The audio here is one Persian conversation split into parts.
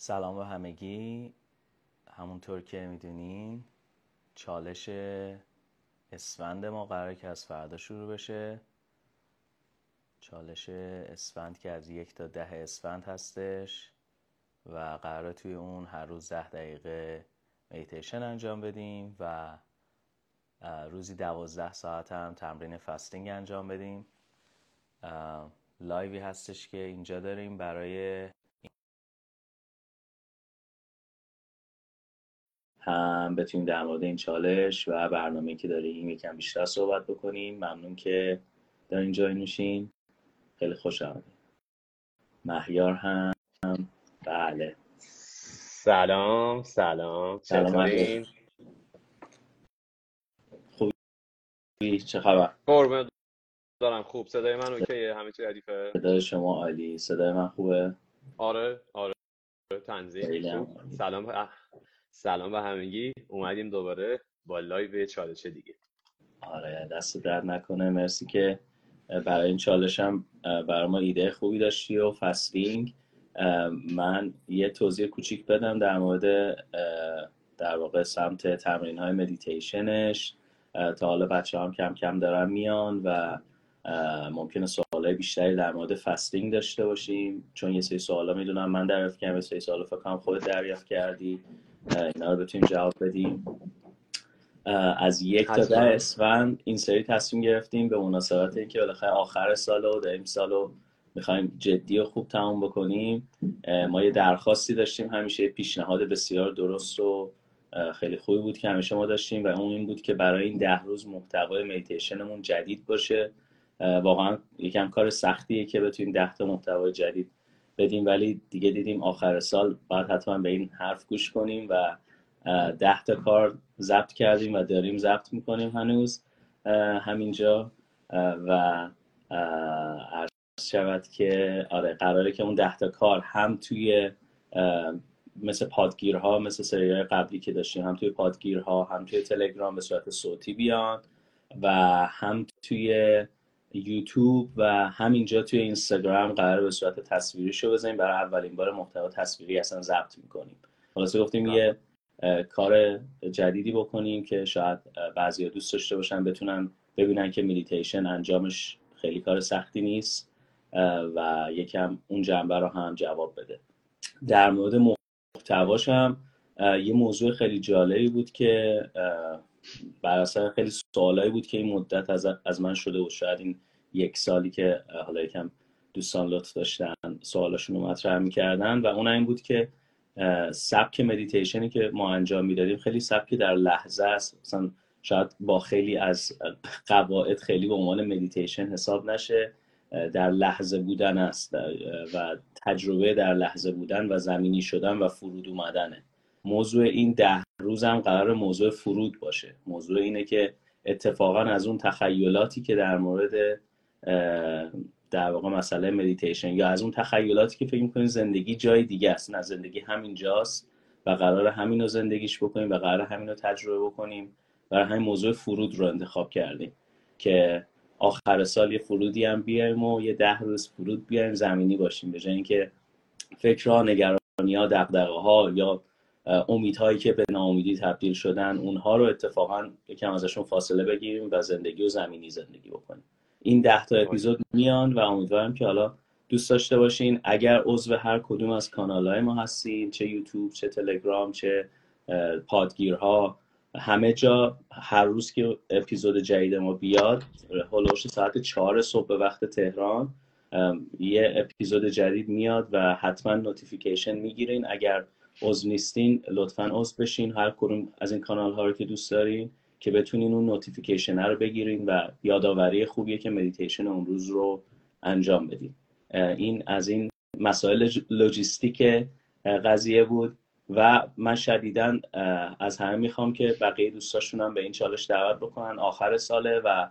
سلام به همگی. همونطور که می‌دونین چالش اسفند ما قراره که از فردا شروع بشه. چالش اسفند که از یک تا ده اسفند هستش و قراره توی اون هر روز ده دقیقه میتیشن انجام بدیم و روزی دوازده ساعت هم تمرین فستینگ انجام بدیم. لایوی هستش که اینجا داریم برای هم بتونیم در مورد این چالش و برنامه که داریم یکم بیشتر صحبت بکنیم. ممنون که دارین جای میشین. خیلی خوش آمدید مهیار هم. بله. سلام سلام. چطورین خوبی؟ چه خبر؟ قربونت دارم. خوب. صدای من OK یه؟ همه چی ردیفه صدای شما عالی. صدای من خوبه؟ آره آره. تنظیم. سلام. سلام به همگی. اومدیم دوباره با لایو چالش دیگه. آره دست درد نکنه. مرسی که برای این چالش هم برای ما ایده خوبی داشتی و fasting من یه توضیح کوچیک بدم در مورد در واقع سمت تمرین های مدیتیشنش تا حالا بچه هم کم کم دارن میان و ممکنه سوالای بیشتری در مورد فستینگ داشته باشیم. چون یه سری سوالا می‌دونم. من دریافت کردم یه سری سوالا فکر کنم خودت دریافت کردی. اینا رو بتونیم جواب بدیم. از یک تا ده اسفند این سری تصمیم گرفتیم به مناسبت اینکه بالاخره آخر سال و داریم سال رو می‌خوایم جدی و خوب تموم بکنیم. ما یه درخواستی داشتیم. همیشه پیشنهاد بسیار درست و خیلی خوبی بود که همیشه ما داشتیم و اون این بود که برای این ده روز محتوای مدیتیشنمون جدید باشه. واقعا یکم کار سختیه که بتونیم ده تا محتوای جدید بدیم ولی دیگه دیدیم آخر سال باید حتما به این حرف گوش کنیم و ده تا کار ضبط کردیم و داریم ضبط می‌کنیم هنوز همینجا و عرض شود که آره قراره که اون ده تا کار هم توی مثل پادگیرها مثل سریای قبلی که داشتیم هم توی پادگیرها هم توی تلگرام به صورت صوتی بیان و هم توی یوتیوب و همینجا توی اینستاگرام قرار به صورت تصویری شو بزنیم. برای اولین بار محتوا تصویری اصلا ضبط می‌کنیم. خلاصه گفتیم یه کار جدیدی بکنیم که شاید بعضی دوست داشته باشن بتونن ببینن که مدیتیشن انجامش خیلی کار سختی نیست و یکم اون جنبه رو هم جواب بده. در مورد محتواش هم یه موضوع خیلی جالبی بود که بر اثر خیلی سوالایی بود که این مدت از, از من شده و شاید این یک سالی که حالا یکم دوستان لطف داشتن سوالاشون رو مطرح می‌کردن و اون این بود که سبک مدیتیشنی که ما انجام می‌دادیم خیلی سبک در لحظه است. مثلا شاید با خیلی از قواعد خیلی به عنوان مدیتیشن حساب نشه. در لحظه بودن است و تجربه در لحظه بودن و زمینی شدن و فرود اومدنه. موضوع این ده روزم قرار موضوع فرود باشه. موضوع اینه که اتفاقا از اون تخیلاتی که در مورد در واقع مسئله مدیتیشن یا از اون تخیلاتی که فکر می‌کنین زندگی جای دیگه است. نه زندگی همین جاست و قرار همین رو زندگیش بکنیم و قرار همین رو تجربه بکنیم. برای همین موضوع فرود رو انتخاب کردیم که آخر سال یه فرودی هم بیایم و یه ده روز فرود بیایم زمینی باشیم. به جای اینکه فکرها نگرانی ها دقدقه ها یا امیدهایی که به ناامیدی تبدیل شدن اونها رو اتفاقا یکم ازشون فاصله بگیریم و زندگی و زمینی زندگی بکنیم. این ده تا اپیزود میان و امیدوارم که حالا دوست داشته باشین. اگر عضو هر کدوم از کانال های ما هستین چه یوتیوب چه تلگرام چه پادگیرها همه جا هر روز که اپیزود جدید ما بیاد حول و حوش ساعت چهار صبح به وقت تهران یه اپیزود جدید میاد و حتما notification می‌گیرین. اگر عضو نیستین لطفا عضو بشین. هر کدوم از این کانال ها رو که دوست دارین که بتونین اون notification رو بگیرین و یادآوری خوبیه که مدیتیشن اون روز رو انجام بدین. این از این مسائل لوجیستیک قضیه بود و من شدیدا از همه می‌خوام که بقیه دوستاشون هم به این چالش دعوت بکنن. آخر ساله و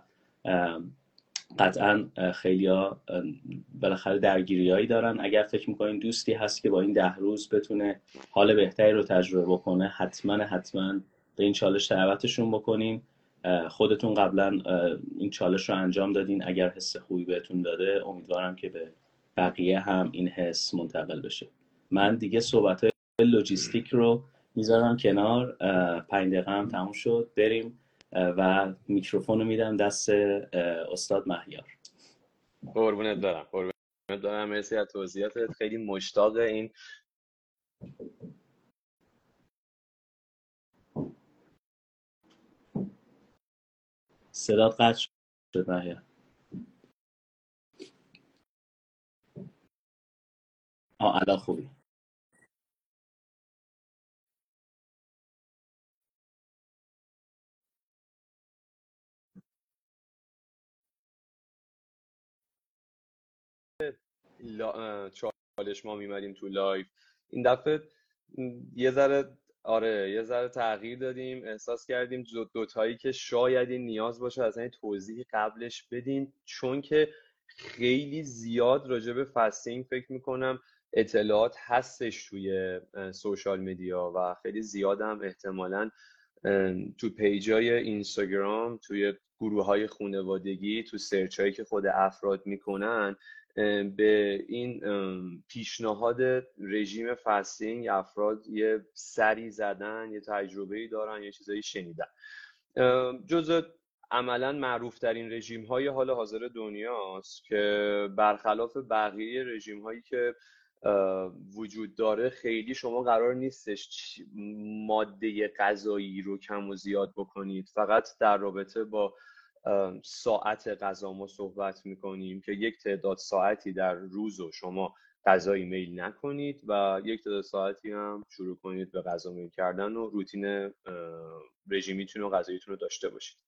قطعا خیلی ها بالاخره درگیری هایی دارن. اگر فکر می‌کنین دوستی هست که با این ده روز بتونه حال بهتری رو تجربه بکنه حتما حتما به این چالش دعوتشون بکنین. خودتون قبلا این چالش رو انجام دادین. اگر حس خوبی بهتون داده امیدوارم که به بقیه هم این حس منتقل بشه. من دیگه صحبت لوجیستیک رو می‌ذارم کنار. پنج دقیقه هم تموم شد. بریم و میکروفون رو میدم دست استاد مهیار. قربونت برم قربونت برم. مرسی از توضیحاتت. خیلی مشتاق این. صدات قطع شد مهیار. آه الان خوبی. چالش ما میمدیم تو live. این دفعه یه ذره آره یه ذره تغییر دادیم احساس کردیم دوتایی که شاید نیاز باشه از این توضیح قبلش بدیم چون که خیلی زیاد راجع به fasting فکر می‌کنم اطلاعات هستش توی social media و خیلی زیاد هم احتمالا تو page های اینستاگرام توی گروه های خانوادگی تو search هایی که خود افراد می‌کنن. به این پیشنهاد رژیم fasting افراد یه سری زدن یه تجربه دارن یه چیزایی شنیدن. جزء عملا معروف ترین رژیم های حال حاضر دنیاست که برخلاف بقیه رژیم هایی که وجود داره خیلی شما قرار نیستش ماده غذایی رو کم و زیاد بکنید. فقط در رابطه با ساعت غذا ما صحبت می‌کنیم که یک تعداد ساعتی در روز و شما غذایی میل نکنید و یک تعداد ساعتی هم شروع کنید به غذا میل کردن و روتین رژیم غذاییتون رو داشته باشید.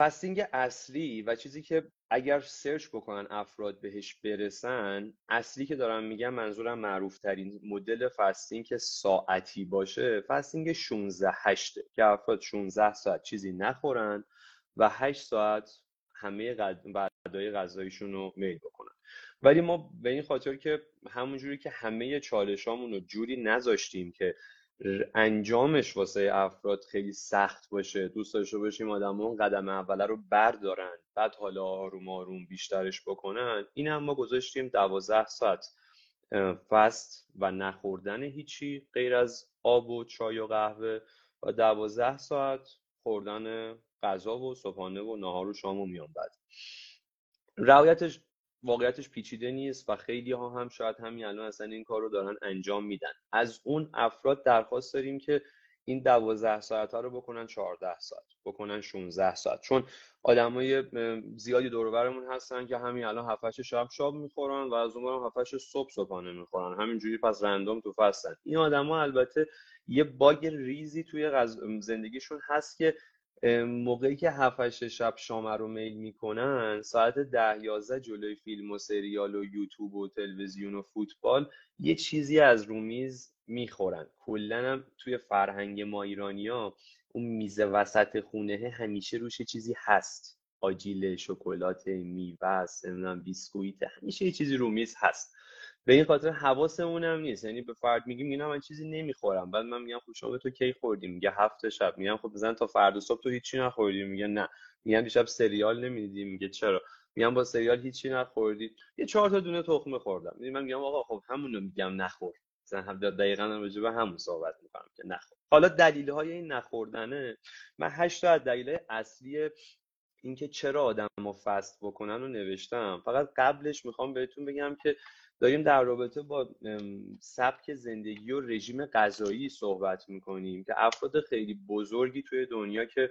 fasting اصلی و چیزی که اگر search بکنن افراد بهش برسن اصلی که دارم میگم منظورم معروف ترین مدل fasting که ساعتی باشه fasting 16 8 که افراد 16 ساعت چیزی نخورن و 8 ساعت همه وعده‌های غذاییشون رو میل بکنن. ولی ما به این خاطر که همونجوری که همه چالشامون رو جوری نذاشتیم که انجامش واسه افراد خیلی سخت باشه. دوست داشته باشیم آدم اون قدم اوله رو بردارن بعد حالا آروم آروم بیشترش بکنن. این هم ما گذاشتیم دوازده ساعت. فست و نخوردن هیچی غیر از آب و چای و قهوه و دوازده ساعت خوردن غذا و صبحانه و نهار و شام و میان بعد رعایتش واقعیتش پیچیده نیست و خیلی ها هم شاید همین الان اصلا این کار رو دارن انجام میدن. از اون افراد درخواست داریم که این دوازده ساعت ها رو بکنن 14 ساعت بکنن 16 ساعت. چون آدمای زیادی دور هستن که همین الان 7 شب شاب می‌خورن و از اون 7 صبح صبحانه می‌خورن. همینجوری پس رندوم تو فستن این آدما البته یه باگ ریزی توی زندگیشون هست که موقعی که 7 شب شام رو میل می‌کنن ساعت ده یازده جلوی فیلم و سریال و یوتیوب و تلویزیون و فوتبال یه چیزی از رومیز می‌خورن. کلا هم توی فرهنگ ما ایرانیا اون میز وسط خونه همیشه روش چیزی هست. آجیل شکلات میوه نمی‌دونم بیسکویت همیشه یه چیزی رو میز هست. به این خاطر حواسمون هم نیست. یعنی به فرد میگیم اینا من چیزی نمی‌خورم. بعد من میگم خب شما تو کی خوردی؟ میگه هفت شب. میگم خب بزن تا فردا صبح تو هیچی نخوردی. میگه نه. میگم دیشب سریال نمی‌دیدی. میگه چرا؟ میگم با سریال هیچی نخوردی. یه چهار تا دونه تخمه خوردم. یعنی من میگم آقا خب همون رو میگم نخور. مثلا هم دقیقا راجع به همون صحبت می‌کنم که نخور. حالا دلیل های این نخوردنه. من هشت تا از دلیل اصلی اینکه چرا آدم ما فست بکنن رو نوشتم. فقط قبلش می‌خوام بهتون بگم که داریم در رابطه با سبک زندگی و رژیم غذایی صحبت می‌کنیم که افراد خیلی بزرگی توی دنیا که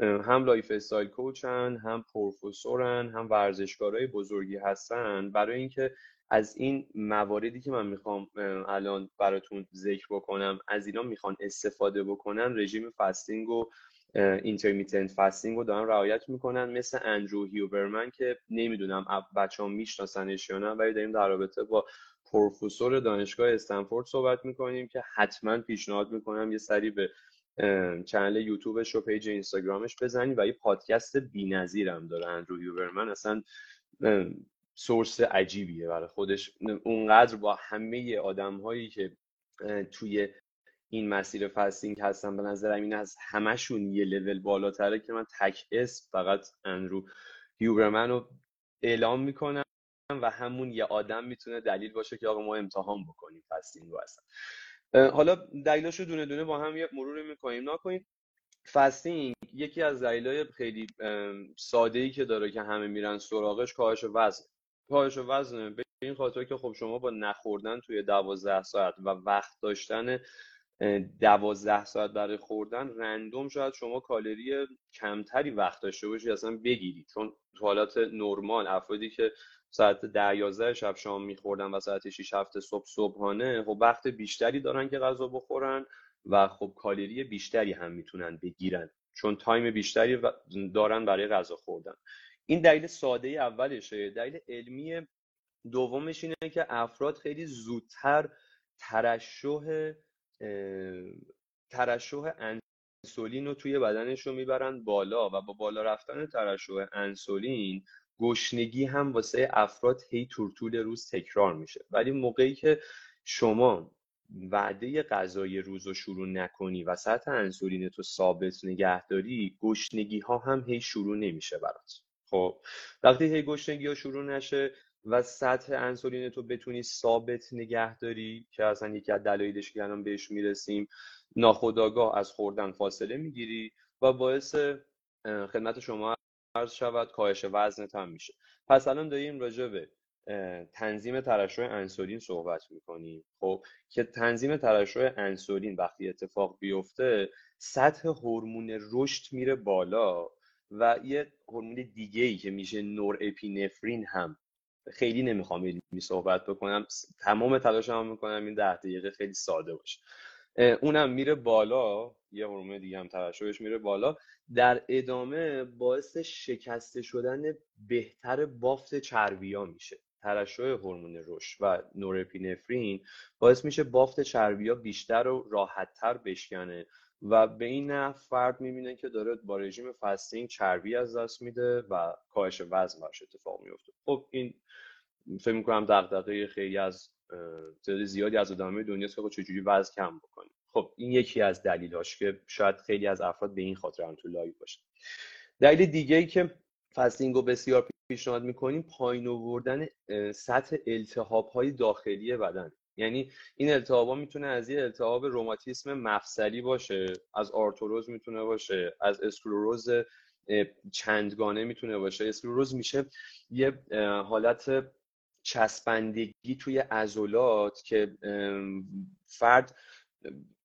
هم lifestyle coach ن هم پروفسورن هم ورزشکارای بزرگی هستن. برای اینکه از این مواردی که من می‌خوام الان براتون ذکر بکنم از اینا می‌خوان استفاده بکنن رژیم fasting و intermittent fasting رو دارن رعایت می‌کنن. مثل اندرو هیوبرمن که نمی‌دونم بچه ها میشناسنش یا نه ولی داریم در رابطه با پروفسور دانشگاه استنفورد صحبت می‌کنیم که حتما پیشنهاد می‌کنم یه سری به channel یوتیوبش و page اینستاگرامش بزنید و یه پادکست بی‌نظیر هم داره اندرو هیوبرمن. اصلا source عجیبیه برای خودش. اونقدر با همه آدم هایی که توی این مسیر fasting هستن. به نظرم این از همشون یه لول بالاتره که من تک اسم فقط اندرو هیوبرمن رو اعلام می‌کنم و همون یه آدم می‌تونه دلیل باشه که آقا ما امتحان بکنیم fasting رو اصلا. حالا دلیلاشو دونه دونه با هم یه مروری می‌کنیم. نکنید فستینگ یکی از دلایل خیلی ساده ای که داره که همه میرن سراغش کاهش وزن. کاهش وزن به این خاطر که خب شما با نخوردن توی دوازده ساعت و وقت داشتن دوازده ساعت برای خوردن رندوم شاید شما کالری کمتری وقت داشته باشی اصلا بگیرید چون تو حالات نرمال افرادی که ساعت ده یازده شب شام میخوردن و ساعت 6 هفته صبح صبحانه خب وقت بیشتری دارن که غذا بخورن و خب کالری بیشتری هم می‌تونن بگیرن. چون time بیشتری دارن برای غذا خوردن. این دلیل ساده اولشه. دلیل علمی دومش اینه که افراد خیلی زودتر ترشح ترشح انسولین رو توی بدنش رو می‌برن بالا و با بالا رفتن ترشح انسولین گشنگی هم واسه افراد هی طول روز تکرار میشه. ولی موقعی که شما وعده غذای روز رو شروع نکنی و سطح انسولین تو ثابت نگهداری گشنگی ها هم هی شروع نمیشه برات. خب وقتی هی گشنگی ها شروع نشه و سطح انسولین تو بتونی ثابت نگه داری که اصلا یکی از دلایلش که الان بهش می‌رسیم ناخداگاه از خوردن فاصله می‌گیری و باعث خدمت شما عرض شود کاهش وزنت هم میشه. پس الان داریم راجع به تنظیم ترشح انسولین صحبت می‌کنیم. خب که تنظیم ترشح انسولین وقتی اتفاق بیفته سطح هورمون رشد میره بالا و یه هورمون دیگه ای که میشه نور اپینفرین هم خیلی نمی‌خوام علمی صحبت بکنم. تمام تلاشم می‌کنم این ده دقیقه خیلی ساده باشه. اونم میره بالا. یه هورمون دیگه هم ترشحش میره بالا. در ادامه باعث شکسته شدن بهتر بافت چربیا میشه. ترشح هورمون رشد و نوراپی‌نفرین باعث میشه بافت چربیا بیشتر و راحتتر بشکنه و به این نحو فرد می‌بینه که داره با رژیم fasting چربی از دست میده و کاهش وزن براش اتفاق میفته خب این فکر می‌کنم دغدغه خیلی از تعداد زیادی از آدمای دنیاست که خب چجوری وزن کم بکنیم خب این یکی از دلیلاش که شاید خیلی از افراد به این خاطر هم تو live باشه دلیل دیگه ای که فستینگ رو بسیار پیشنهاد می‌کنیم پایین آوردن سطح التهاب های داخلی بدن. یعنی این التهاب می‌تونه از یه التهاب روماتیسم مفصلی باشه از آرتروز می‌تونه باشه از اسکلروز چندگانه می‌تونه باشه. اسکلروز میشه یه حالت چسبندگی توی عضلات که فرد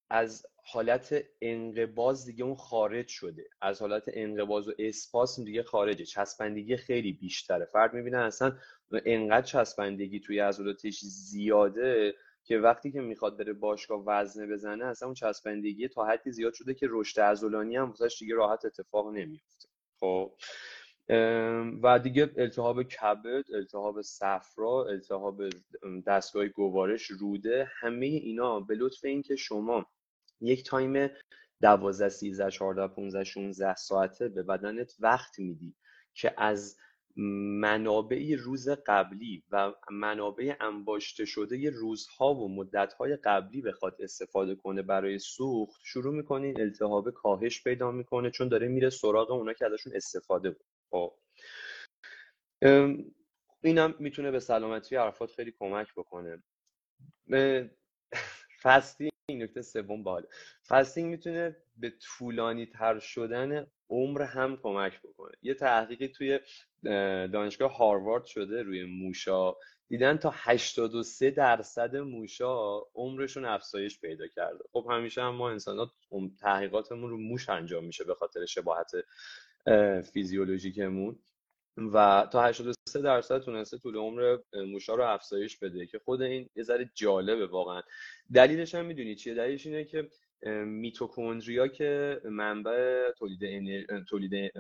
از حالت انقباز دیگه اون خارج شده. از حالت انقباز و اسپاسم دیگه خارجه. چسبندگی خیلی بیشتره. فرد می‌بینه اصلا انقدر چسبندگی توی عضلاتش زیاده که وقتی که می‌خواد بره باشگاه وزنه بزنه اصلا اون چسبندگی تا حدی زیاد شده که رشد عضلانی هم واسش دیگه راحت اتفاق نمیفته خب؟ و دیگه التهاب کبد التهاب صفرا التهاب دستگاه گوارش روده همه اینا به لطف اینکه شما یک تایم 12 13 14 15 16 ساعته به بدنت وقت میدی که از منابع روز قبلی و منابع انباشته شده روزها و مدتهای قبلی بخواد استفاده کنه برای سوخت شروع می‌کنه التهاب کاهش پیدا می‌کنه چون داره میره سراغ اونا که ازشون استفاده بود خب. اینم می‌تونه به سلامتی افراد خیلی کمک بکنه. فستینگ نکته سوم باله فستینگ می‌تونه به طولانی تر شدن عمر هم کمک بکنه. یه تحقیقی توی دانشگاه هاروارد شده روی موشا. دیدن تا 83 درصد موشا عمرشون افزایش پیدا کرده. خب همیشه هم ما انسان ها تحقیقاتمون رو موش انجام میشه به خاطر شباهت فیزیولوژیکمون. و تا 83 درصد تونسته طول عمر موشا رو افزایش بده که خود این یه ذره جالبه واقعا. دلیلش هم می‌دونی چیه؟ دلیلش اینه که میتوکندریا که منبع تولید, تولید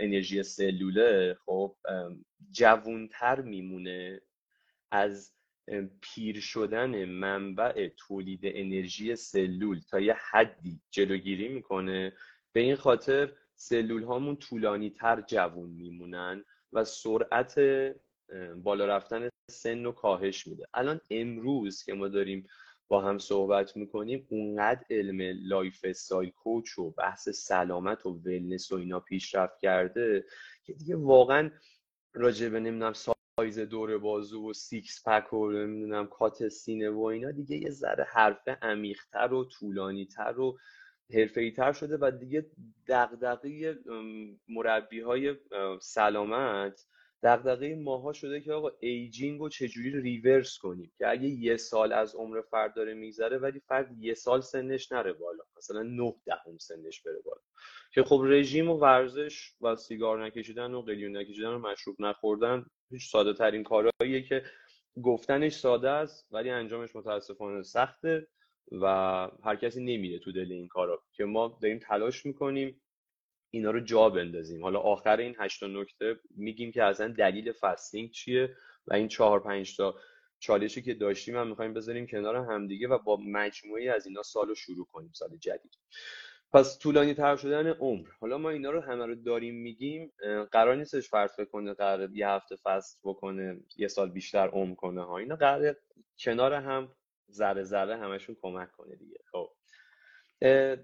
انرژی سلوله خب جوونتر میمونه از پیر شدن منبع تولید انرژی سلول تا یه حدی جلوگیری می‌کنه. به این خاطر سلول هامون طولانی تر جوون میمونن و سرعت بالا رفتن سن و کاهش میده. الان امروز که ما داریم با هم صحبت می‌کنیم اونقدر علم lifestyle coach و بحث سلامت و wellness و اینا پیشرفت کرده که دیگه واقعا راجع به نمی‌دونم سایز دور بازو و six pack و نمی‌دونم cut سینه و اینا دیگه یه ذره حرفه عمیقتر و طولانیتر و حرفه‌ای تر شده و دیگه دغدغه مربی های سلامت دغدغه ماها شده که آقا aging رو چجوری reverse کنیم که اگه یه سال از عمر فرد داره میگذره ولی فرد یه سال سنش نره بالا مثلا نه دهم سنش بره بالا. که خب رژیم و ورزش و سیگار نکشیدن و قلیون نکشیدن و مشروب نخوردن هیچ ساده ترین کارهاییه که گفتنش ساده است ولی انجامش متاسفانه سخته. و هر کسی نمیره تو دل این کارا که ما داریم تلاش می‌کنیم اینا رو جا بندازیم. حالا آخر این هشتا نکته میگیم که اصلا دلیل فستینگ چیه و این چهار پنج تا چالشی که داشتیم هم می‌خوایم بذاریم کنار همدیگه و با مجموعی از اینا سال رو شروع کنیم سال جدید. پس طولانی تر شدن عمر. حالا ما اینا رو همه رو داریم میگیم قرار نیستش فرض کنه قرار یه هفته فست بکنه یه سال بیشتر عمر کنه ها. اینا قرار کنار هم ذره ذره همشون کمک کنه دیگه. خب.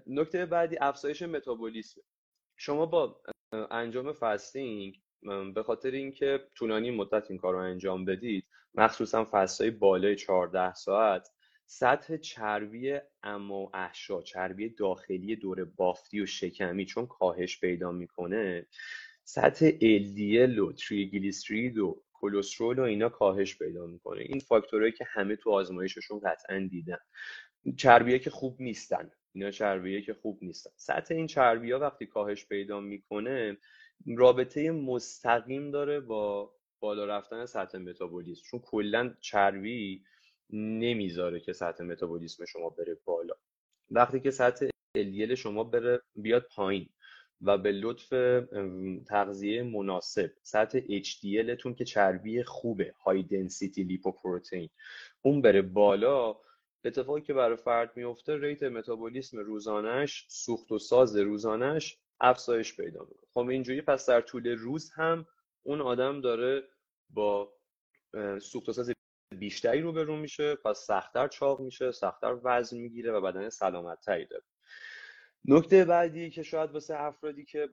نکته بعدی افزایش متابولیسم. شما با انجام فستینگ به خاطر اینکه طولانی مدت این کار رو انجام بدید مخصوصا فستای بالای 14 ساعت سطح چربی اما احشا چربی داخلی دور بافتی و شکمی چون کاهش پیدا می‌کنه سطح LDL و تریگلیسیرید و کلسترول و اینا کاهش پیدا می‌کنه. این فاکتورهایی که همه تو آزمایششون قطعا دیدن. چربیه که خوب نیستن. اینا چربیه که خوب نیستن. سطح این چربی ها وقتی کاهش پیدا می‌کنه رابطه مستقیم داره با بالا رفتن سطح متابولیسم. چون کلا چربی نمی‌ذاره که سطح متابولیسم شما بره بالا. وقتی که سطح LDL شما بره بیاد پایین. و به لطف تغذیه مناسب. سطح HDL تون که چربی خوبه های دنسیتی لیپوپروتئین اون بره بالا اتفاقی که برای فرد میفته ریت متابولیسم روزانش سوخت و ساز روزانش افزایش پیدا می‌کنه. خب اینجوری پس در طول روز هم اون آدم داره با سوخت و ساز بیشتری روبرو میشه پس سختتر چاق میشه سختتر وزن می‌گیره و بدن سلامتتری داره. نکته بعدی که شاید واسه افرادی که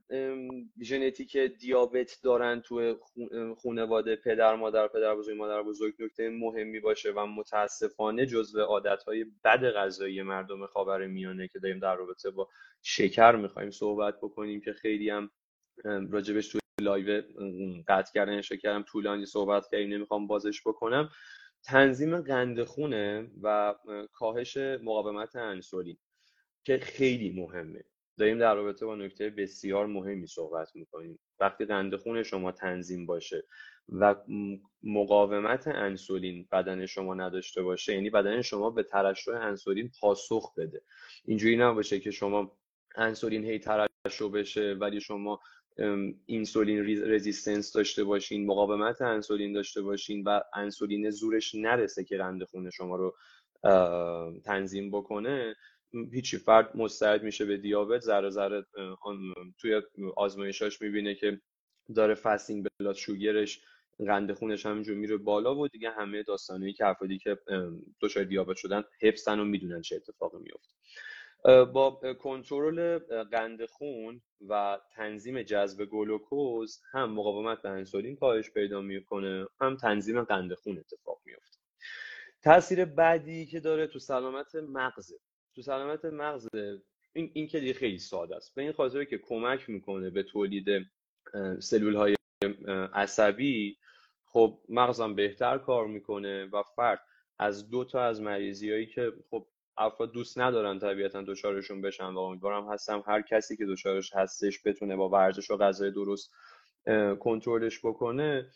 ژنتیک دیابت دارن تو خانواده پدر مادر پدر بزرگ مادر بزرگ نکته مهمی باشه و متاسفانه جزو عادتهای بد غذایی مردم خاور میانه که داریم در رابطه با شکر می‌خوایم صحبت بکنیم که خیلی هم راجبش تو لایو قطع کردن شکرم طولانی صحبت کردیم نمی‌خوام بازش بکنم. تنظیم قند خونه و کاهش مقاومت انسولین. که خیلی مهمه. داریم در رابطه با نکته بسیار مهمی صحبت می‌کنیم. وقتی قند خون شما تنظیم باشه و مقاومت انسولین بدن شما نداشته باشه یعنی بدن شما به ترشح انسولین پاسخ بده. اینجوری نباشه که شما انسولین هی ترشح بشه ولی شما insulin resistance داشته باشین مقاومت انسولین داشته باشین و انسولین زورش نرسه که قند خون شما رو تنظیم بکنه. هیچی. فرد مستعد میشه به دیابت ذره ذره توی آزمایشاش می‌بینه که داره فستینگ بلاد شوگرش قند خونش همینجور میره بالا و دیگه همه داستانهایی که افرادی که دچار دیابت شدن حفظن و می‌دونن چه اتفاقی میفته با کنترل قند خون و تنظیم جذب گلوکوز هم مقاومت به انسولین کاهش پیدا می‌کنه هم تنظیم قند خون اتفاق میفته تاثیر بعدی که داره تو سلامت مغز تو سلامت مغز این, این که دیگه خیلی ساده است. به این خاطر که کمک می‌کنه به تولید سلول های عصبی خب مغزم بهتر کار می‌کنه و فرد از دو تا از مریضی هایی که خب افراد دوست ندارن طبیعتا دچارشون بشن و امیدوارم هستم هر کسی که دچارش هستش بتونه با ورزش و غذای درست کنترلش بکنه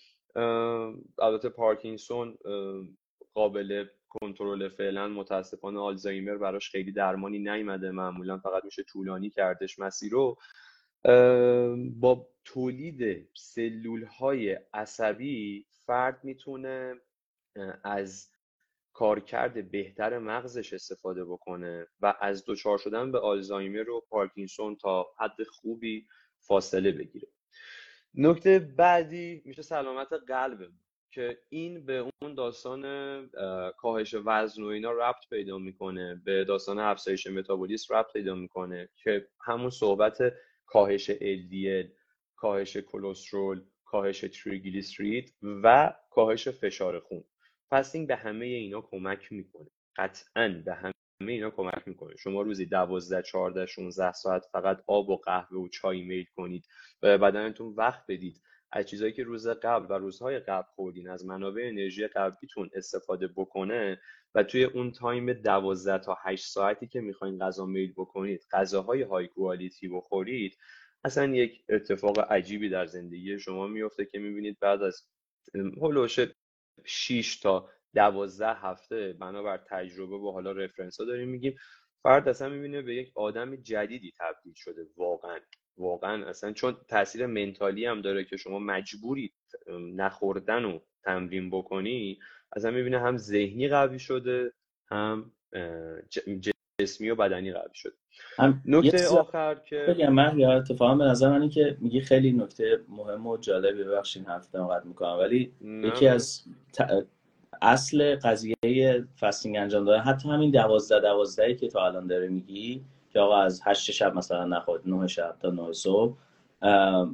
البته پارکینسون قابل کنترل فعلا متاسفانه آلزایمر براش خیلی درمانی نیومده. معمولا فقط میشه طولانی کردش مسیر رو. با تولید سلول های عصبی فرد می‌تونه از کارکرد بهتر مغزش استفاده بکنه و از دچار شدن به آلزایمر و پارکینسون تا حد خوبی فاصله بگیره. نکته بعدی میشه سلامت قلب. که این به اون داستان کاهش وزن و اینا ربط پیدا می‌کنه به داستان افزایش متابولیسم ربط پیدا می‌کنه که همون صحبت کاهش LDL کاهش کلسترول کاهش تریگلیسیرید و کاهش فشار خون. فستینگ به همه اینا کمک می‌کنه. قطعا به همه اینا کمک می‌کنه. شما روزی 12 14 16 ساعت فقط آب و قهوه و چای میل کنید و بدنتون وقت بدید. از چیزهایی که روز قبل و روزهای قبل خوردین از منابع انرژی قبلیتون استفاده بکنه و توی اون تایم 12 تا 8 ساعتی که می‌خواین غذا میل بکنید غذاهای های کوالیتی بخورید اصلا یک اتفاق عجیبی در زندگی شما میفته که می‌بینید بعد از هلوش 6 تا 12 هفته بنابر تجربه و حالا رفرنس ها داریم میگیم فرد اصلا می‌بینه به یک آدم جدیدی تبدیل شده واقعا. واقعا اصلا چون تاثیر منتالی هم داره که شما مجبوری نخوردن و تمرین بکنی اصلا می‌بینه هم ذهنی قوی شده هم جسمی و بدنی قوی شده. نکته آخر که بگم من یا اتفاقا به نظر من که میگی خیلی نکته مهم و جالبی ببخشین حرف قطع می‌کنم ولی یکی از اصل قضیه فستینگ انجام دادن حتی همین دوازده دوازده که تا الان داره میگی که آقا از هشت شب مثلا نخورد نه شب تا نه صبح.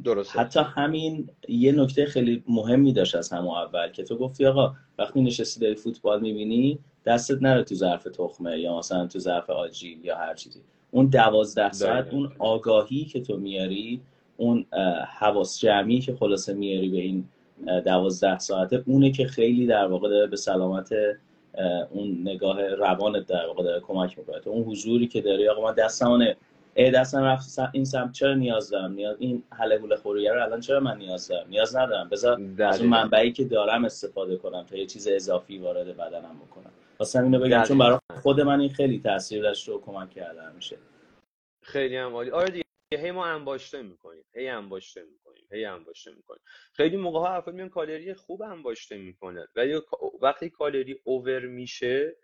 درسته. حتی همین یه نکته خیلی مهمی داشت از همون اول که تو گفتی آقا وقتی نشستی داری فوتبال می‌بینی دستت نره تو ظرف تخمه یا مثلا تو ظرف آجیل یا هر چیزی. اون دوازده ساعت اون آگاهی که تو میاری اون حواس جمعی که خلاصه میاری به این دوازده ساعته اونه که خیلی در واقع داره به سلامت اون نگاه روانت در واقع داره کمک می‌کنه. تو اون حضوری که داری آقا من دستمانه ای دستم رفت این سمت چرا نیاز دارم؟ نیاز این حله گوله خوریه رو الان چرا من نیاز دارم؟ نیاز ندارم. بذار از اون منبعی که دارم استفاده کنم تا یه چیز اضافی وارد بدنم بکنم. واسه اینو بگم چون برای خود من این خیلی تاثیر داشت و کمک کرده میشه. خیلی هم عالی. آره دیگه هی ما انباشته می‌کنیم هی انباشته می‌کنیم هی انباشته می‌کنیم. خیلی موقع ها افراد میان کالری خوب انباشته می‌کنه ولی وقتی کالری اوور میشه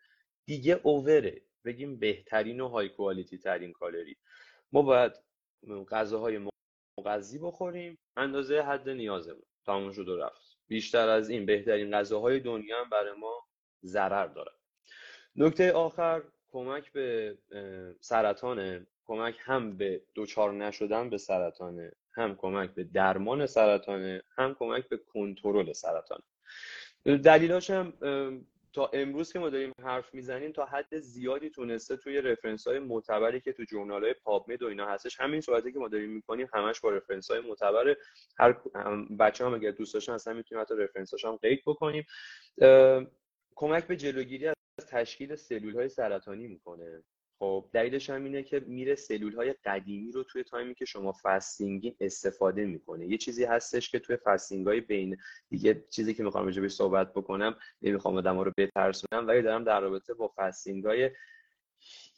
دیگه اووره بگیم بهترین و های کوالیتی ترین کالری. ما باید غذاهای مغذی بخوریم اندازه حد نیازمون. تموم شد و رفت. بیشتر از این بهترین غذاهای دنیا هم برای ما ضرر داره. نکته آخر کمک به سرطان کمک هم به دوچار نشدن به سرطانه هم کمک به درمان سرطانه هم کمک به کنترل سرطان دلیلاش هم تا امروز که ما داریم حرف می‌زنیم تا حد زیادی تونسته توی reference های معتبری که تو journal های PubMed و اینا هستش همین صحبتی که ما داریم می‌کنیم همش با reference های معتبر. هر بچه هم اگر دوست داشتن اصلا می‌تونیم حتی reference هم قید بکنیم. کمک به جلوگیری از تشکیل سلول های سرطانی می‌کنه. خب دلیلش هم اینه که میره سلول های قدیمی رو توی time ی که شما fasting ین استفاده می‌کنه. یه چیزی هستش که توی fasting های بین دیگه چیزی که می‌خوام راجبش صحبت بکنم نمی‌خوام آدم رو بترسونم ولی دارم در رابطه با fasting های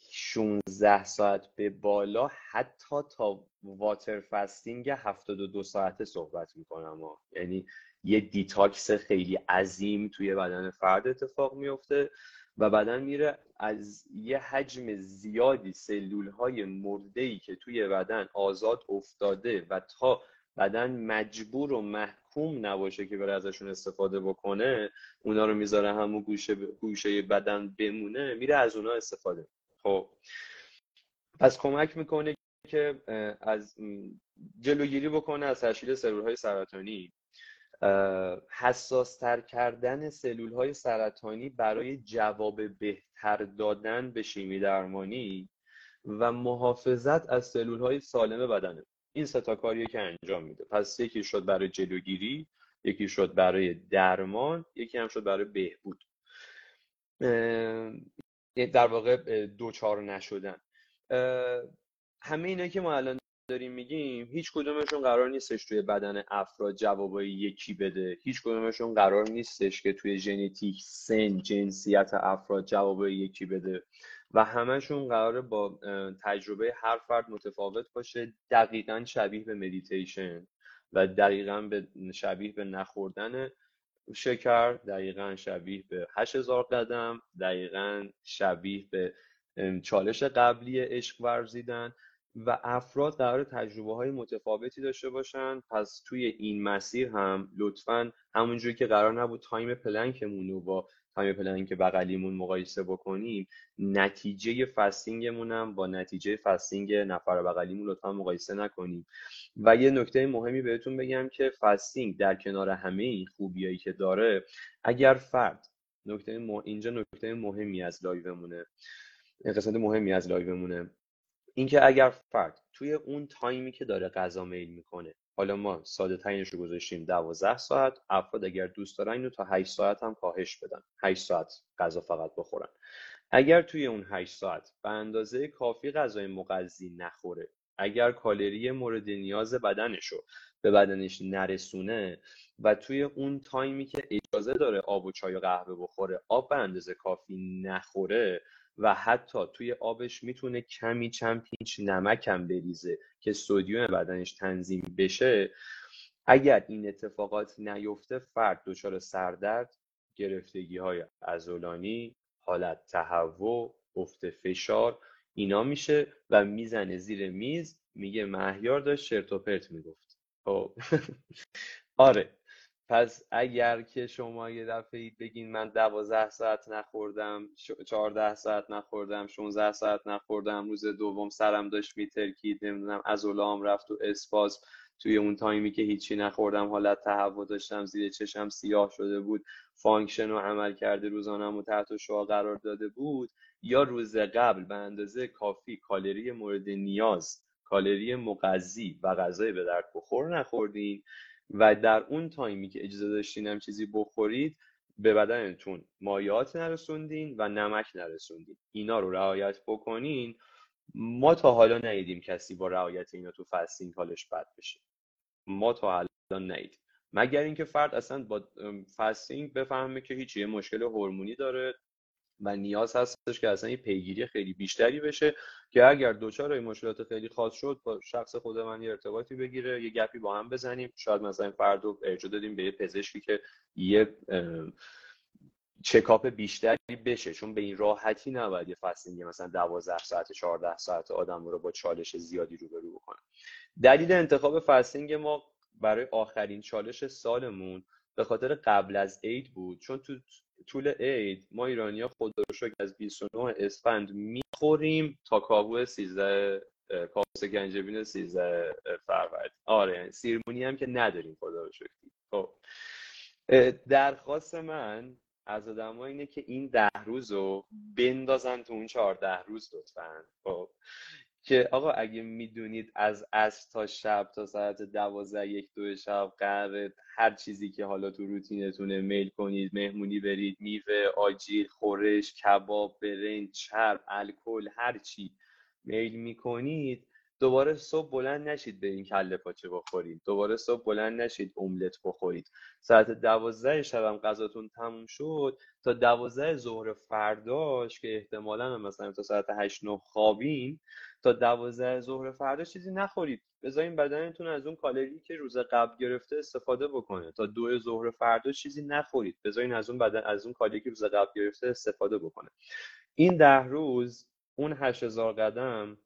16 ساعت به بالا حتی تا water fasting 72 ساعته صحبت می‌کنم یعنی یه detox خیلی عظیم توی بدن فرد اتفاق میفته و بدن میره از یه حجم زیادی سلول های که توی بدن آزاد افتاده و تا بدن مجبور و محکوم نباشه که بره ازشون استفاده بکنه اونا رو می‌ذاره همون گوشه, گوشه بدن بمونه میره از اونا استفاده خب. پس کمک می‌کنه که از جلوگیری بکنه از تشکیل سلول های سرطانی. حساستر کردن سلول های سرطانی برای جواب بهتر دادن به شیمی درمانی و محافظت از سلول های سالم بدنه این ستا کاریه که انجام میده. پس یکی شد برای جلوگیری یکی شد برای درمان یکی هم شد برای بهبود. در واقع دوچار نشدن. همه اینا که ما الان داریم میگیم هیچ کدومشون قرار نیستش توی بدن افراد جوابای یکی بده. هیچ کدومشون قرار نیستش که توی ژنتیک سن جنسیت افراد جوابای یکی بده. و همشون قراره با تجربه هر فرد متفاوت باشه دقیقا شبیه به مدیتیشن و دقیقا به شبیه به نخوردن شکر دقیقا شبیه به 8000 قدم دقیقا شبیه به چالش قبلی عشق ورزیدن. و افراد قرار تجربه های متفاوتی داشته باشن. پس توی این مسیر هم لطفا همونجوری که قرار نبود time plank مون رو با time plank بغلیمون مقایسه بکنیم نتیجه fasting مون هم با نتیجه fasting نفر بغلیمون لطفا مقایسه نکنیم. و یه نکته مهمی بهتون بگم که fasting در کنار همه این خوبیایی که داره اگر فرد نکته اینجا نکته مهمی از لایومونه قسمت مهمی از لایومونه. اینکه اگر فرد توی اون time ی که داره غذا میل می‌کنه حالا ما ساده ترینش رو گذاشتیم 12 ساعت افراد اگر دوست دارن اینو تا 8 ساعت هم کاهش بدن. 8 ساعت غذا فقط بخورن. اگر توی اون 8 ساعت به اندازه کافی غذای مغذی نخوره اگر کالری مورد نیاز بدنش رو به بدنش نرسونه و توی اون time ی که اجازه داره آب و چای و قهوه بخوره آب به اندازه کافی نخوره و حتی توی آبش می‌تونه کمی چند pinch نمک هم بریزه که sodium بدنش تنظیم بشه. اگر این اتفاقات نیفته فرد دچار سردرد گرفتگی های ازولانی حالت تهوع افت فشار اینا میشه و می‌زنه زیر میز میگه مهیار داشت شرت و پرت می‌گفت. خب. آره. پس اگر که شما یه دفعه بگین من دوازده ساعت نخوردم چهارده ساعت نخوردم 16 ساعت نخوردم روز دوم سرم داشت میترکید نمی‌دونم از رفت تو اسپاس توی اون تایمی که هیچی نخوردم حالت تهوع داشتم زیر چشم سیاه شده بود function و عملکرد روزانم رو تحت شعاع قرار داده بود یا روز قبل به اندازه کافی کالری مورد نیاز کالری مغذی و غذای به درد بخور نخوردین. و در اون time ی که اجازه داشتین هم چیزی بخورید به بدنتون مایعات نرسوندین و نمک نرسوندین. اینا رو رعایت بکنین. ما تا حالا ندیدیم کسی با رعایت اینا تو fasting حالش بد بشه. ما تا حالا ندیدیم. مگر اینکه فرد اصلا با fasting بفهمه که هیچ یه مشکل هورمونی داره و نیاز هستش که اصلا یه پیگیری خیلی بیشتری بشه که اگر دچار این مشکلات خیلی خاص شد با شخص خود من یه ارتباطی بگیره یه گپی با هم بزنیم. شاید مثلا فرد رو دادیم به یه پزشکی که یه چکاپ بیشتری بشه. چون به این راحتی نباید یه fasting مثلا 12 ساعت 14 ساعت آدم رو با چالش زیادی روبرو بکنه. دلیل انتخاب فستینگ ما برای آخرین چالش سالمون به خاطر قبل از عید بود. چون تو طول عید ما ایرانیا خدا رو شکر از 29 اسفند می‌خوریم تا کابو 13 کاسه گنجبین 13 فروردین آره یعنی سیرمونی هم که نداریم خدا رو شکر. خب. درخواست من از آدم اینه که این ده روز رو بندازن تو اون چهارده روز لطفا. خب. که آقا اگه می‌دونید از از تا شب تا ساعت دوازده یک دو شب قراره هر چیزی که حالا تو روتینتونه میل کنید مهمونی برید میوه آجیل خورش کباب برنج چرب الکل هر چی میل می‌کنید دوباره صبح بلند نشید به این کله پاچه بخورید. دوباره صبح بلند نشید املت بخورید. ساعت دوازده شبم غذاتون تموم شد. تا دوازده ظهر فرداش که احتمالا مثلا تا ساعت هشت نه خوابین تا دوازده ظهر فردا چیزی نخورید. بذارین بدنتون از اون کالری که روز قبل گرفته استفاده بکنه. تا دو ظهر فردا چیزی نخورید. بذارین از اون بدن از اون کالری که روز قبل گرفته استفاده بکنه. این ده روز اون هزار قدم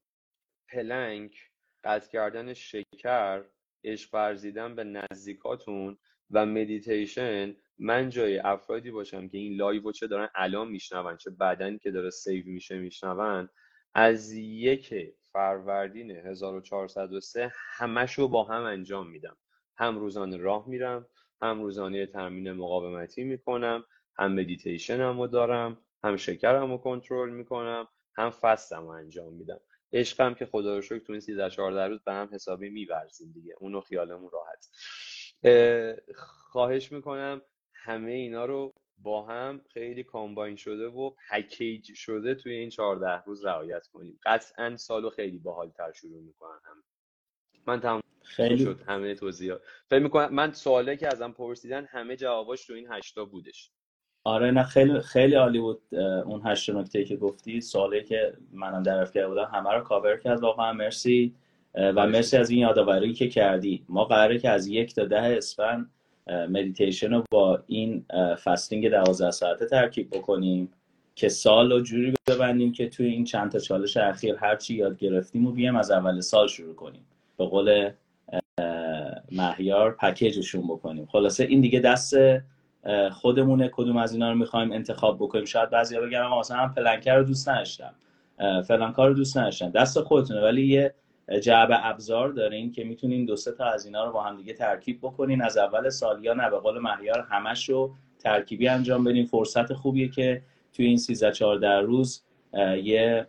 پلنک قطع کردن شکر عشق ورزیدن به نزدیکاتون و مدیتیشن من جای افرادی باشم که این لایو چه دارن الان میشنون چه بعدن که داره save میشه میشنون از یک فروردین 1403 همشو با هم انجام میدم. هم روزانه راه میرم هم روزانه تمرین مقاومتی می‌کنم هم مدیتیشن رو دارم هم شکرم رو کنترل می‌کنم هم fast م رو انجام میدم. عشقم که خدا رو شکر تو این 13 14 روز به هم حسابی میورزیم دیگه. اونو خیالمون راحت. خواهش می‌کنم همه اینا رو با هم خیلی combine شده و پکیج شده توی این 14 روز رعایت کنیم. قطعا سالو خیلی باحالتر شروع می‌کنن هم من تمام خیلی. شد همه توضیحات. فکر می‌کنم من سوالی که ازم پرسیدن همه جواباش تو این هشتا بودش. آره نه خیلی خیلی عالی بود اون هشت نکته که گفتی. سوالی که منم draft کرده بودم همه رو کاور کرد. واقعا مرسی و مرسی. از این یادآوری که کردی. ما قراره که از یک تا ده اسفند مدیتیشن رو با این fasting دوازده ساعته ترکیب بکنیم که سال رو جوری ببندیم که توی این چند تا چالش اخیر هرچی یاد گرفتیم و بیایم از اول سال شروع کنیم. به قول مهیار پکیجشون بکنیم. خلاصه این دیگه دست خودمونه کدوم از اینا رو می‌خوایم انتخاب بکنیم. شاید بعضیا بگن آقا مثلا من پلنکر رو دوست نداشتم. فلان کار رو دوست نداشتم. دست خودتونه. ولی یه جعب ابزار دارین که می‌تونین دو سه تا از اینا رو با هم دیگه ترکیب بکنین. از اول سال یا نه به قول مهیار همش رو ترکیبی انجام بدین. فرصت خوبیه که توی این 13 14 روز یه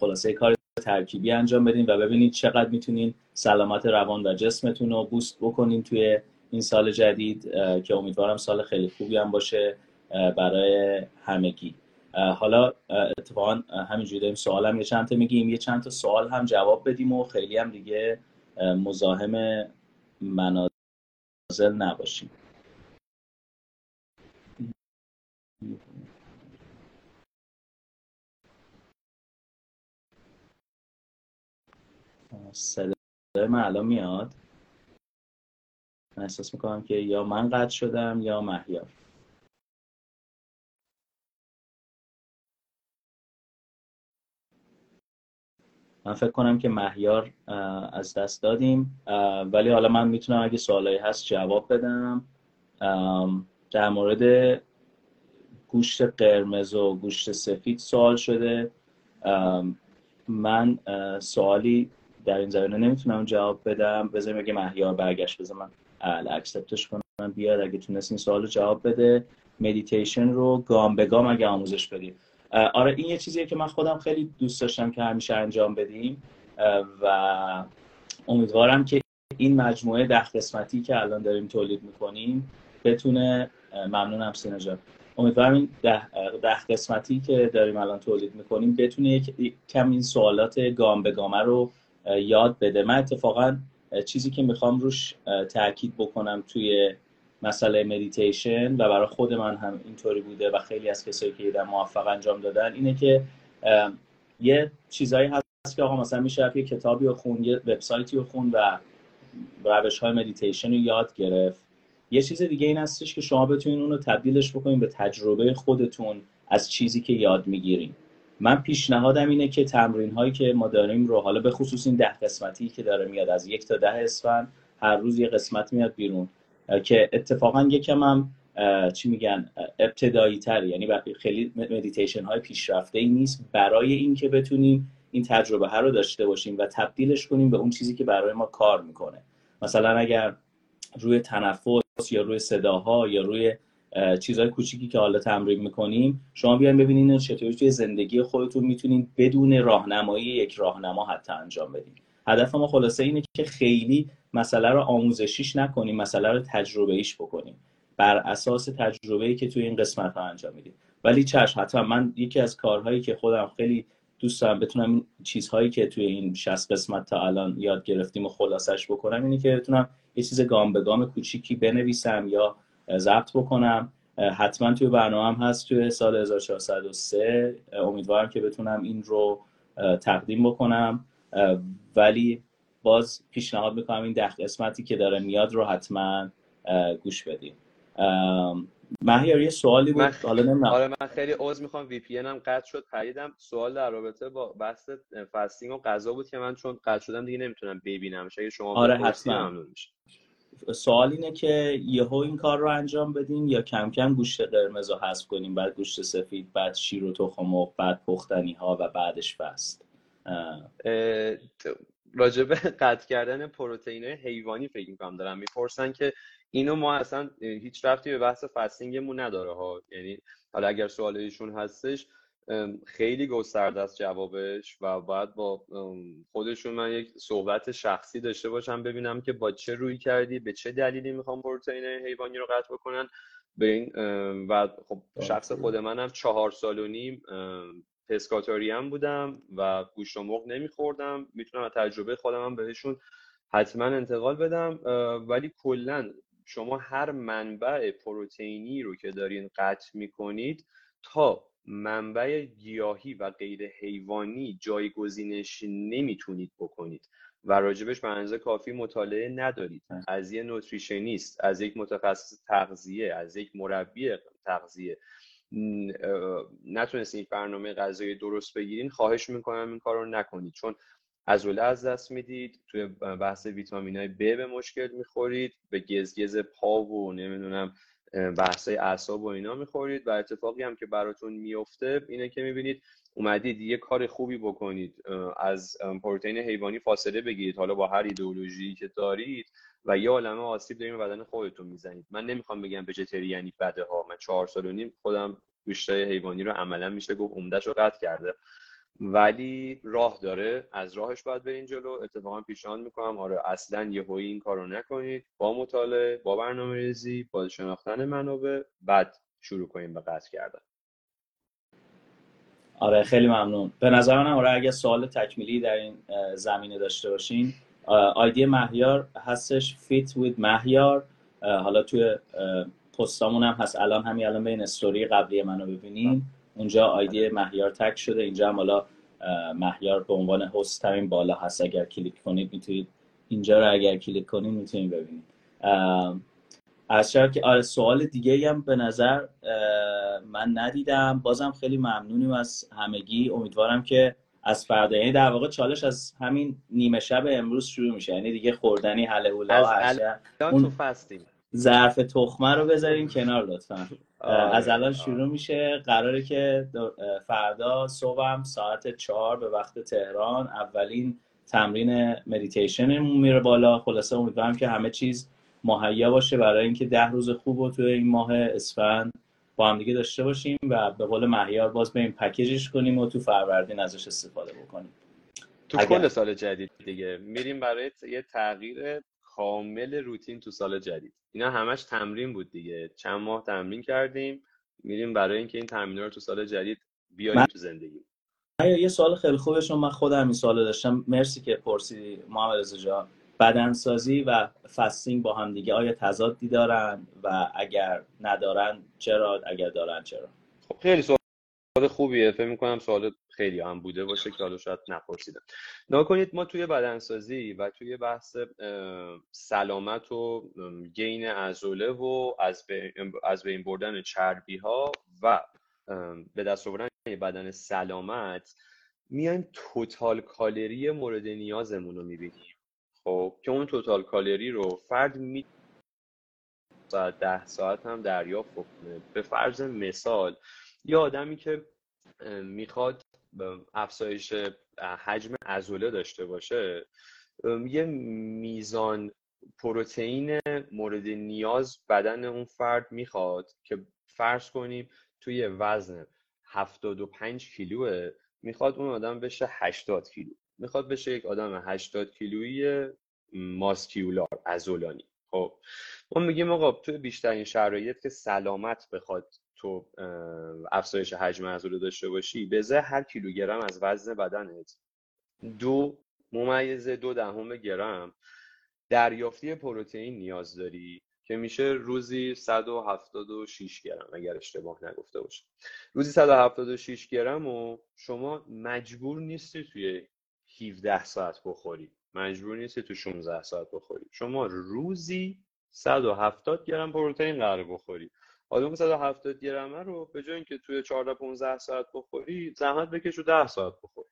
خلاصه کار ترکیبی انجام بدین و ببینید چقدر می‌تونین سلامت روان و جسمتون رو بوست بکنین توی این سال جدید که امیدوارم سال خیلی خوبی هم باشه برای همگی. حالا اتفاقا همینجوری داریم سوال هم یه چند تا میگیم یه چند تا سوال هم جواب بدیم و خیلی هم دیگه مزاحم منازل نباشیم. صدای من الان میاد؟ من احساس می‌کنم که یا من قطع شدم یا مهیار. من فکر کنم که مهیار از دست دادیم. ولی حالا من می‌تونم اگه سوالایی هست جواب بدم. در مورد گوشت قرمز و گوشت سفید سوال شده. من سوالی در این زمینه نمی‌تونم جواب بدم. بذاریم اگه مهیار برگشت بذار من accept ش کنم بیاد اگه تونست این سوال جواب بده. مدیتیشن رو گام به گام اگه آموزش بدیم آره این یه چیزیه که من خودم خیلی دوست داشتم که همیشه انجام بدیم. و امیدوارم که این مجموعه ده قسمتی که الان داریم تولید می‌کنیم بتونه ممنونم سینا جان. امیدوارم این ده, ده قسمتی که داریم الان تولید می‌کنیم بتونه کم این سوالات گام به گامه رو یاد بده. من اتفاقا چیزی که می‌خوام روش تاکید بکنم توی مسئله مدیتیشن و برای خود من هم اینطوری بوده و خیلی از کسایی که دیدم موفق انجام دادن اینه که یه چیزایی هست که آقا مثلا میشه یه کتابی رو خوند یه وبسایتی رو خوند و روش های مدیتیشن رو یاد گرفت. یه چیز دیگه این هستش که شما بتونین اون رو تبدیلش بکنین به تجربه خودتون از چیزی که یاد می‌گیرین. من پیشنهادم اینه که تمرین هایی که ما داریم رو حالا به خصوص این ده قسمتی که داره میاد از یک تا ده اسفند هر روز یه قسمت میاد بیرون که اتفاقا یکم هم چی میگن ابتدایی تر یعنی خیلی مدیتیشن های پیشرفته ای نیست برای اینکه بتونیم این تجربه ها رو داشته باشیم و تبدیلش کنیم به اون چیزی که برای ما کار می‌کنه. مثلا اگر روی تنفس یا روی صداها یا روی چیزهای کوچیکی که حالا تمرین می‌کنیم شما بیاین ببینین چطوری توی زندگی خودتون می‌تونین بدون راهنمایی یک راهنما حتی انجام بدین. هدف ما خلاصه اینه که خیلی مسئله رو آموزشیش نکنیم مسئله رو تجربه ایش بکنیم. بر اساس تجربه ای که توی این قسمت ها انجام میدیم. ولی چش حتما من یکی از کارهایی که خودم خیلی دوست دارم بتونم این چیزهایی که توی این 60 قسمت تا الان یاد گرفتیم و خلاصش بکنم اینه که بتونم یه چیز گام به گام کوچیکی بنویسم یا ضبط بکنم. حتما توی برنامه هم هست توی سال 1403 امیدوارم که بتونم این رو تقدیم بکنم. ولی باز پیشنهاد می‌کنم این ده قسمتی که داره میاد رو حتما گوش بدیم مهیار یه سوالی بود؟ حالا نمی‌دونم. آره من خیلی عذر می‌خوام. وی پی هم قطع شد پریدم سوال در رابطه با بحث فاستینگ و غذا بود که من چون قطع شدم دیگه نمی‌تونم ببینم اگه شما آره حتما. سوال اینه که یهو این کار رو انجام بدیم یا کم کم گوشت قرمز رو حذف کنیم بعد گوشت سفید بعد شیر و تخم و بعد پختنی ها و بعدش فست. راجب قطع کردن پروتئین حیوانی فکر می‌کنم دارم می‌پرسن که اینو ما اصلا هیچ رفتی به بحث فستینگمون نداره ها. یعنی حالا اگر سوال ایشون هستش خیلی گسترده است جوابش و باید با خودشون من یک صحبت شخصی داشته باشم ببینم که با چه روی کردی به چه دلیلی می‌خوام پروتئین حیوانی رو قطع بکنن. به این و خب شخص خود منم چهار سال و نیم پسکاتوری بودم و گوشت و مرغ نمیخوردم. می‌تونم از تجربه خودم هم بهشون حتما انتقال بدم. ولی کلا شما هر منبع پروتئینی رو که دارین قطع می‌کنید تا منبع گیاهی و غیر حیوانی جایگزینش نمی‌تونید بکنید و راجبش به کافی مطالعه ندارید. از یه نوتریشنیست از یک متخصص تغذیه از یک مربی تغذیه. نتونستین یک برنامه غذایی درست بگیرین خواهش می‌کنم این کار رو نکنید. چون عضله از دست می‌دید توی بحث ویتامین های ب به مشکل می‌خورید به گزگز پا و نمی‌دونم بحثای اعصاب و اینا می‌خورید و اتفاقی هم که براتون میفته اینه که می‌بینید اومدید یه کار خوبی بکنید از پروتئین حیوانی فاصله بگیرید حالا با هر ایدئولوژی که دارید و یه عالمه آسیب داریم بدن خودتون می‌زنید. من نمی‌خوام بگم وجتری یعنی بده ها. من چهار سال و نیم خودم گوشتای حیوانی رو عملا میشه گفت عمدهش رو قطع کرده. ولی راه داره. از راهش باید برین جلو. اتفاقا پیشنهاد می‌کنم. آره اصلا یه این کارو نکنید. با مطالعه با برنامه ریزی با شناختن منابع بعد شروع کنیم به قطع کردن. آره خیلی ممنون. به نظر من آره اگه سوال تکمیلی در این زمینه داشته باشین آیدی مهیار هستش فیت with مهیار. حالا توی پستامون هم هست. الان همین الان بین استوری قبلی منو ببینیم اونجا آیدی مهیار تک شده. اینجا هم حالا مهیار به عنوان هست همین بالا هست. اگر کلیک کنید می‌تونید اینجا رو اگر کلیک کنید می‌تونید ببینید. از که آره سوال دیگه هم به نظر من ندیدم. بازم خیلی ممنونیم از همگی. امیدوارم که از فردا یعنی در واقع چالش از همین نیمه شب امروز شروع میشه. یعنی دیگه خوردنی حله از اون تو فستیم ظرف تخمه رو بذارین کنار لطفا. از الان شروع میشه. قراره که فردا صبحم ساعت چهار به وقت تهران اولین تمرین مدیتیشنمون میره بالا. خلاصه امیدوارم که همه چیز مهیا باشه. برای اینکه ده روز خوب رو توی این ماه اسفند با هم دیگه داشته باشیم و به قول مهیار باز این پکیجش کنیم و تو فروردین ازش استفاده بکنیم. تو کل سال جدید دیگه. میریم برای یه تغییر کامل روتین تو سال جدید. اینا همش تمرین بود دیگه. چند ماه تمرین کردیم. میریم برای اینکه این تمرین رو تو سال جدید بیاریم تو زندگی. یه سوال خیلی خوبه چون من خودم این سوال داشتم. مرسی که پرسیدی محمد رضا جان. بدنسازی و فستینگ با هم دیگه آیا تضادی دارن؟ و اگر ندارن چرا؟ اگر دارن چرا؟ خب خیلی سوال خوبیه. فکر می‌کنم سوال خیلی هم بوده باشه که حالا شاید نپرسیدم. نگاه کنید ما توی بدنسازی و توی بحث سلامت و گین ازوله و از بین, از بین بردن چربی ها و به دست آوردن بدن سلامت میایم توتال کالری مورد نیازمون رو می‌بینیم. خب که اون توتال کالری رو فرد می ساعت ده ساعت هم دریافت کنه به فرض مثال یه آدمی که می‌خواد افزایش حجم عضله داشته باشه یه میزان پروتئین مورد نیاز بدن اون فرد می‌خواد که فرض کنیم توی وزن 75 کیلوه می‌خواد اون آدم بشه 80 کیلو. می‌خواد بشه یک آدم 80 کیلویی ماسکیولار ازولانی خب ما میگیم آقا توی بیشترین شرایط که سلامت بخواد تو افزایش حجم عضله داشته باشی به هر کیلوگرم از وزن بدنت. دو ممیز دو دهم گرم دریافتی پروتئین نیاز داری که میشه روزی 176 گرم اگر اشتباه نگفته باشه روزی 176 گرم و شما مجبور نیستی توی 17 ساعت بخوری. مجبور نیستی تو 16 ساعت بخوری. شما روزی 170 گرم پروتئین قرار بخوری. اون 170 گرمه رو به جای اینکه توی 14 15 ساعت بخوری زحمت بکش و 10 ساعت بخور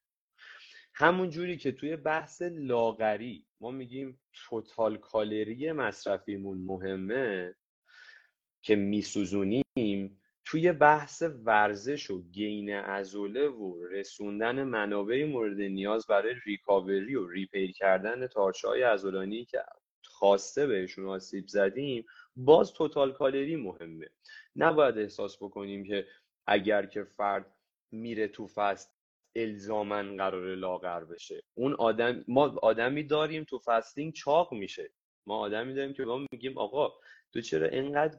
همون جوری که توی بحث لاغری ما میگیم total کالری مصرفیمون مهمه که میسوزونیم توی بحث ورزش و gain عضله و رسوندن منابع مورد نیاز برای recovery و repair کردن تارچه های عضلانی که خواسته بهشون آسیب زدیم باز total کالری مهمه. نباید احساس بکنیم که اگر که فرد میره تو فست الزامن قرار لاغر بشه. اون آدم ما آدمی داریم تو فستینگ چاق میشه. ما آدمی داریم که ما میگیم آقا تو چرا اینقدر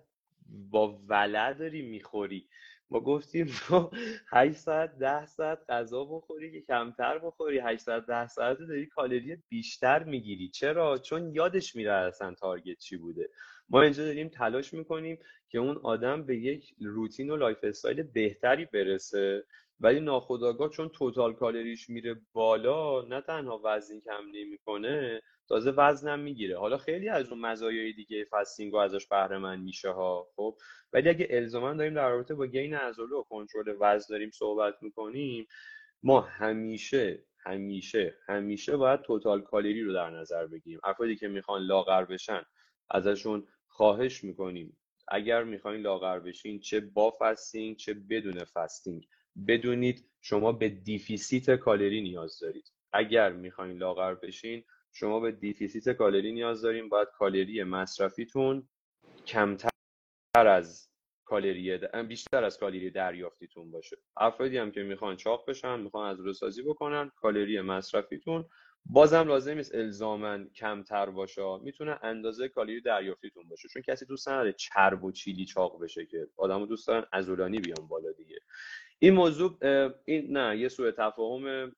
با ولع داری می‌خوری؟ ما گفتیم تو 8 ساعت 10 ساعت غذا بخوری که کمتر بخوری. 8 ساعت 10 ساعت داری کالری بیشتر می‌گیری. چرا؟ چون یادش میره اصلا تارگت چی بوده. ما اینجا داریم تلاش می‌کنیم که اون آدم به یک روتین و lifestyle بهتری برسه. ولی ناخداگاه چون total کالریش میره بالا نه تنها وزن کم نمی‌کنه تازه وزنم می‌گیره. حالا خیلی از اون مزایای دیگه fasting ازش بهره‌مند میشه ها خب. ولی اگه الزاما داریم در رابطه با gain عضله و کنترل وزن داریم صحبت می‌کنیم ما همیشه همیشه همیشه باید total کالری رو در نظر بگیریم. افرادی که می‌خوان لاغر بشن ازشون خواهش می‌کنیم. اگر می‌خواین لاغر بشین چه با fasting چه بدون fasting. بدونید شما به deficit کالری نیاز دارید. اگر می‌خواین لاغر بشین شما به deficit کالری نیاز دارین. باید کالری مصرفیتون کمتر از کالری بیشتر از کالری دریافتیتون باشه. افرادی هم که می‌خوان چاق بشن می‌خوان عضله سازی بکنن کالری مصرفیتون بازم لازم نیست الزاما کمتر باشه. می‌تونه اندازه کالری دریافتیتون باشه. چون کسی دوست نداره چرب و چیلی چاق بشه که آدمو دوست دارن ازولانی بیان بالا دیگه. این موضوع این نه یه سوء تفاهم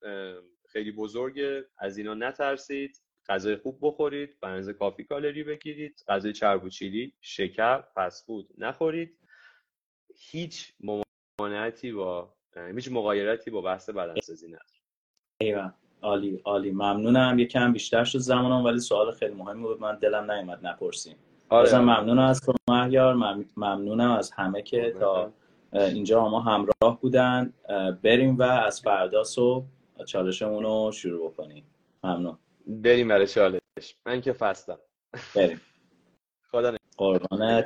خیلی بزرگه از اینا نترسید. غذای خوب بخورید. به کافی کالری بگیرید. غذای چرب و چیلی شکر فسفود نخورید. هیچ ممانعتی با هیچ مغایرتی با بحث بدنسازی نداره. عالی عالی. ممنونم. یکم بیشتر شد زمانم ولی سوال خیلی مهمی بود. من دلم نیومد نپرسیم. آره. ممنونم از تو مهیار. ممنونم از همه که تا اینجا ما همراه بودن. بریم و از فردا صبح چالشمون رو شروع بکنیم. ممنون. بریم برای چالش. من که فستم. بریم. خدا قربانه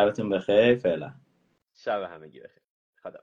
شبتون بخیر. فعلا. شب همگی بخیر. خدا